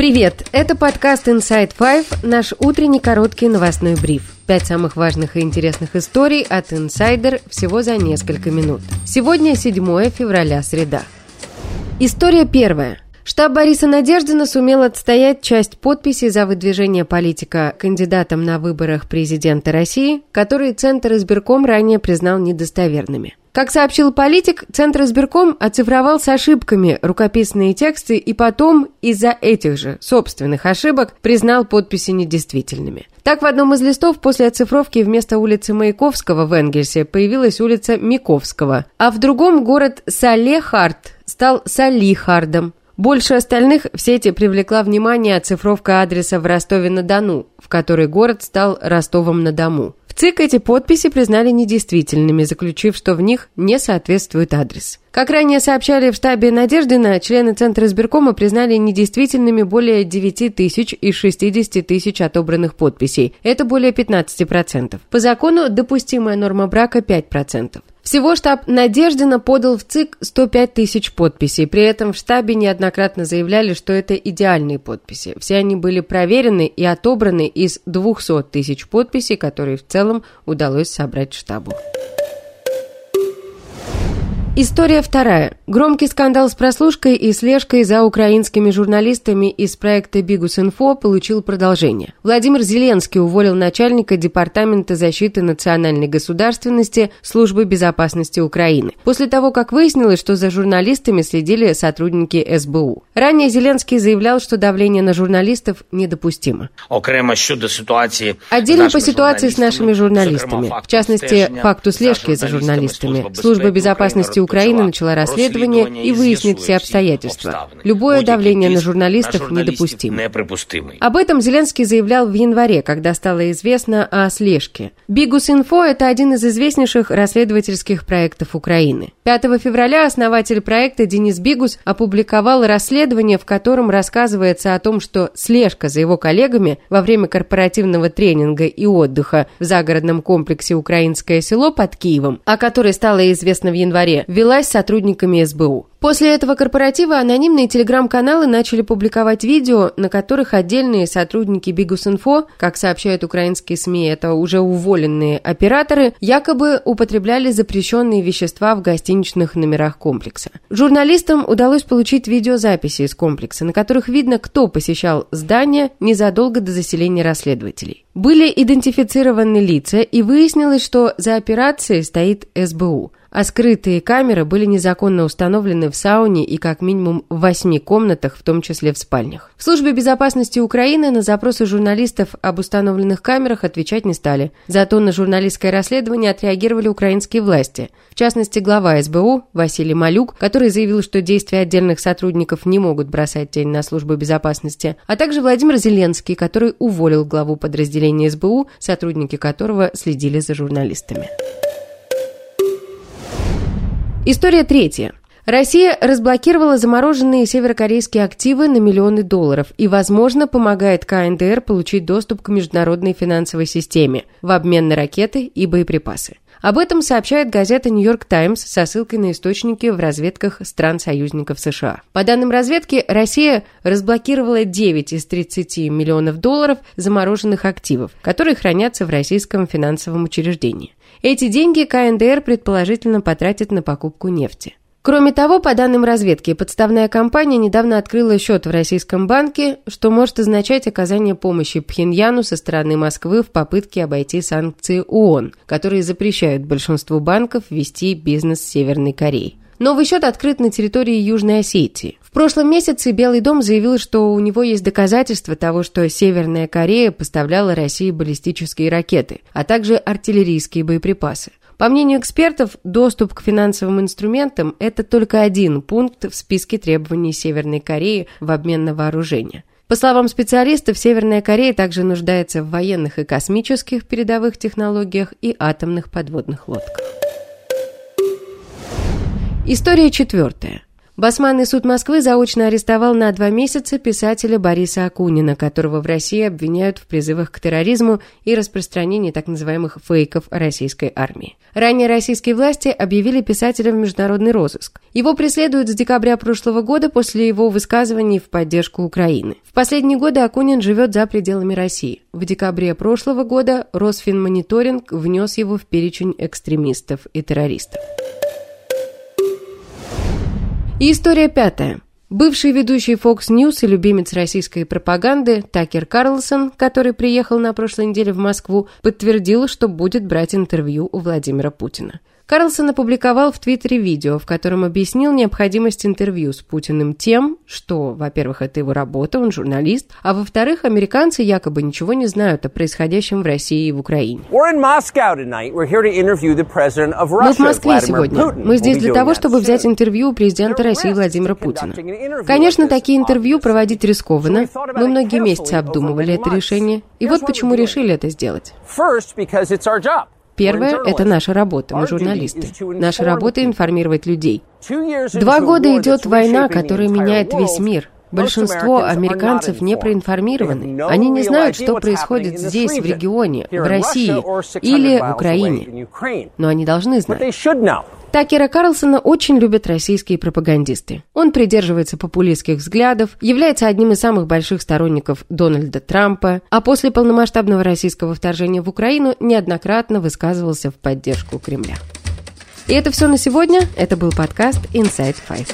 Привет! Это подкаст Inside Five, наш утренний короткий новостной бриф. Пять самых важных и интересных историй от Insider всего за несколько минут. Сегодня 7 февраля, среда. История первая. Штаб Бориса Надеждина сумел отстоять часть подписей за выдвижение политика кандидатом на выборах президента России, которые Центр избирком ранее признал недостоверными. Как сообщил политик, Центр избирком оцифровал с ошибками рукописные тексты и потом из-за этих же собственных ошибок признал подписи недействительными. Так, в одном из листов после оцифровки вместо улицы Маяковского в Энгельсе появилась улица Миковского, а в другом город Салехард стал Салихардом. Больше остальных в сети привлекла внимание оцифровка адреса в Ростове-на-Дону, в который город стал Ростовом-на-Дому. В ЦИК эти подписи признали недействительными, заключив, что в них не соответствует адрес. Как ранее сообщали в штабе Надеждина, члены Центра избиркома признали недействительными более 9 тысяч из 60 тысяч отобранных подписей. Это более 15%. По закону допустимая норма брака 5%. Всего штаб Надеждина подал в ЦИК 105 тысяч подписей. При этом в штабе неоднократно заявляли, что это идеальные подписи. Все они были проверены и отобраны из 200 тысяч подписей, которые в целом удалось собрать штабу. История вторая. Громкий скандал с прослушкой и слежкой за украинскими журналистами из проекта «Бигус Инфо» получил продолжение. Владимир Зеленский уволил начальника Департамента защиты национальной государственности Службы безопасности Украины. После того, как выяснилось, что за журналистами следили сотрудники СБУ. Ранее Зеленский заявлял, что давление на журналистов недопустимо. Окремо щодо ситуации Отдельно по ситуации с нашими журналистами, в частности, факту слежки за журналистами. Служба безопасности Украины начала расследование и выяснит все обстоятельства. Любое давление на журналистов недопустимо. Об этом Зеленский заявлял в январе, когда стало известно о слежке. Бигус Инфо – это один из известнейших расследовательских проектов Украины. 5 февраля основатель проекта Денис Бигус опубликовал расследование, в котором рассказывается о том, что слежка за его коллегами во время корпоративного тренинга и отдыха в загородном комплексе «Украинское село» под Киевом, о которой стало известно в январе, велась сотрудниками СБУ. После этого корпоратива анонимные телеграм-каналы начали публиковать видео, на которых отдельные сотрудники Bihus.Info, как сообщают украинские СМИ, это уже уволенные операторы, якобы употребляли запрещенные вещества в гостиничных номерах комплекса. Журналистам удалось получить видеозаписи из комплекса, на которых видно, кто посещал здание незадолго до заселения расследователей. Были идентифицированы лица, и выяснилось, что за операцией стоит СБУ а скрытые камеры были незаконно установлены в сауне и как минимум в восьми комнатах, в том числе в спальнях. В службе безопасности Украины на запросы журналистов об установленных камерах отвечать не стали. Зато на журналистское расследование отреагировали украинские власти. В частности, глава СБУ Василий Малюк, который заявил, что действия отдельных сотрудников не могут бросать тень на службу безопасности, а также Владимир Зеленский, который уволил главу подразделения СБУ, сотрудники которого следили за журналистами. История третья. Россия разблокировала замороженные северокорейские активы на миллионы долларов и, возможно, помогает КНДР получить доступ к международной финансовой системе в обмен на ракеты и боеприпасы. Об этом сообщает газета «Нью-Йорк Таймс» со ссылкой на источники в разведках стран-союзников США. По данным разведки, Россия разблокировала 9 из 30 миллионов долларов замороженных активов, которые хранятся в российском финансовом учреждении. Эти деньги КНДР предположительно потратит на покупку нефти. Кроме того, по данным разведки, подставная компания недавно открыла счет в российском банке, что может означать оказание помощи Пхеньяну со стороны Москвы в попытке обойти санкции ООН, которые запрещают большинству банков вести бизнес с Северной Кореей. Новый счет открыт на территории Южной Осетии. В прошлом месяце Белый дом заявил, что у него есть доказательства того, что Северная Корея поставляла России баллистические ракеты, а также артиллерийские боеприпасы. По мнению экспертов, доступ к финансовым инструментам – это только один пункт в списке требований Северной Кореи в обмен на вооружение. По словам специалистов, Северная Корея также нуждается в военных и космических передовых технологиях и атомных подводных лодках. История четвертая. Басманный суд Москвы заочно арестовал на два месяца писателя Бориса Акунина, которого в России обвиняют в призывах к терроризму и распространении так называемых фейков российской армии. Ранее российские власти объявили писателя в международный розыск. Его преследуют с декабря прошлого года после его высказываний в поддержку Украины. В последние годы Акунин живет за пределами России. В декабре прошлого года Росфинмониторинг внес его в перечень экстремистов и террористов. И история пятая. Бывший ведущий Fox News и любимец российской пропаганды Такер Карлсон, который приехал на прошлой неделе в Москву, подтвердил, что будет брать интервью у Владимира Путина. Карлсон опубликовал в Твиттере видео, в котором объяснил необходимость интервью с Путиным тем, что, во-первых, это его работа, он журналист, а во-вторых, американцы якобы ничего не знают о происходящем в России и в Украине. Мы в Москве сегодня. Мы здесь для того, чтобы взять интервью у президента России Владимира Путина. Конечно, такие интервью проводить рискованно. Мы многие месяцы обдумывали это решение. И вот почему решили это сделать. Первое – это наша работа, мы журналисты. Наша работа – информировать людей. Два года идет война, которая меняет весь мир. Большинство американцев не проинформированы. Они не знают, что происходит здесь, в регионе, в России или в Украине. Но они должны знать. Такера Карлсона очень любят российские пропагандисты. Он придерживается популистских взглядов, является одним из самых больших сторонников Дональда Трампа, а после полномасштабного российского вторжения в Украину неоднократно высказывался в поддержку Кремля. И это все на сегодня. Это был подкаст Inside Five.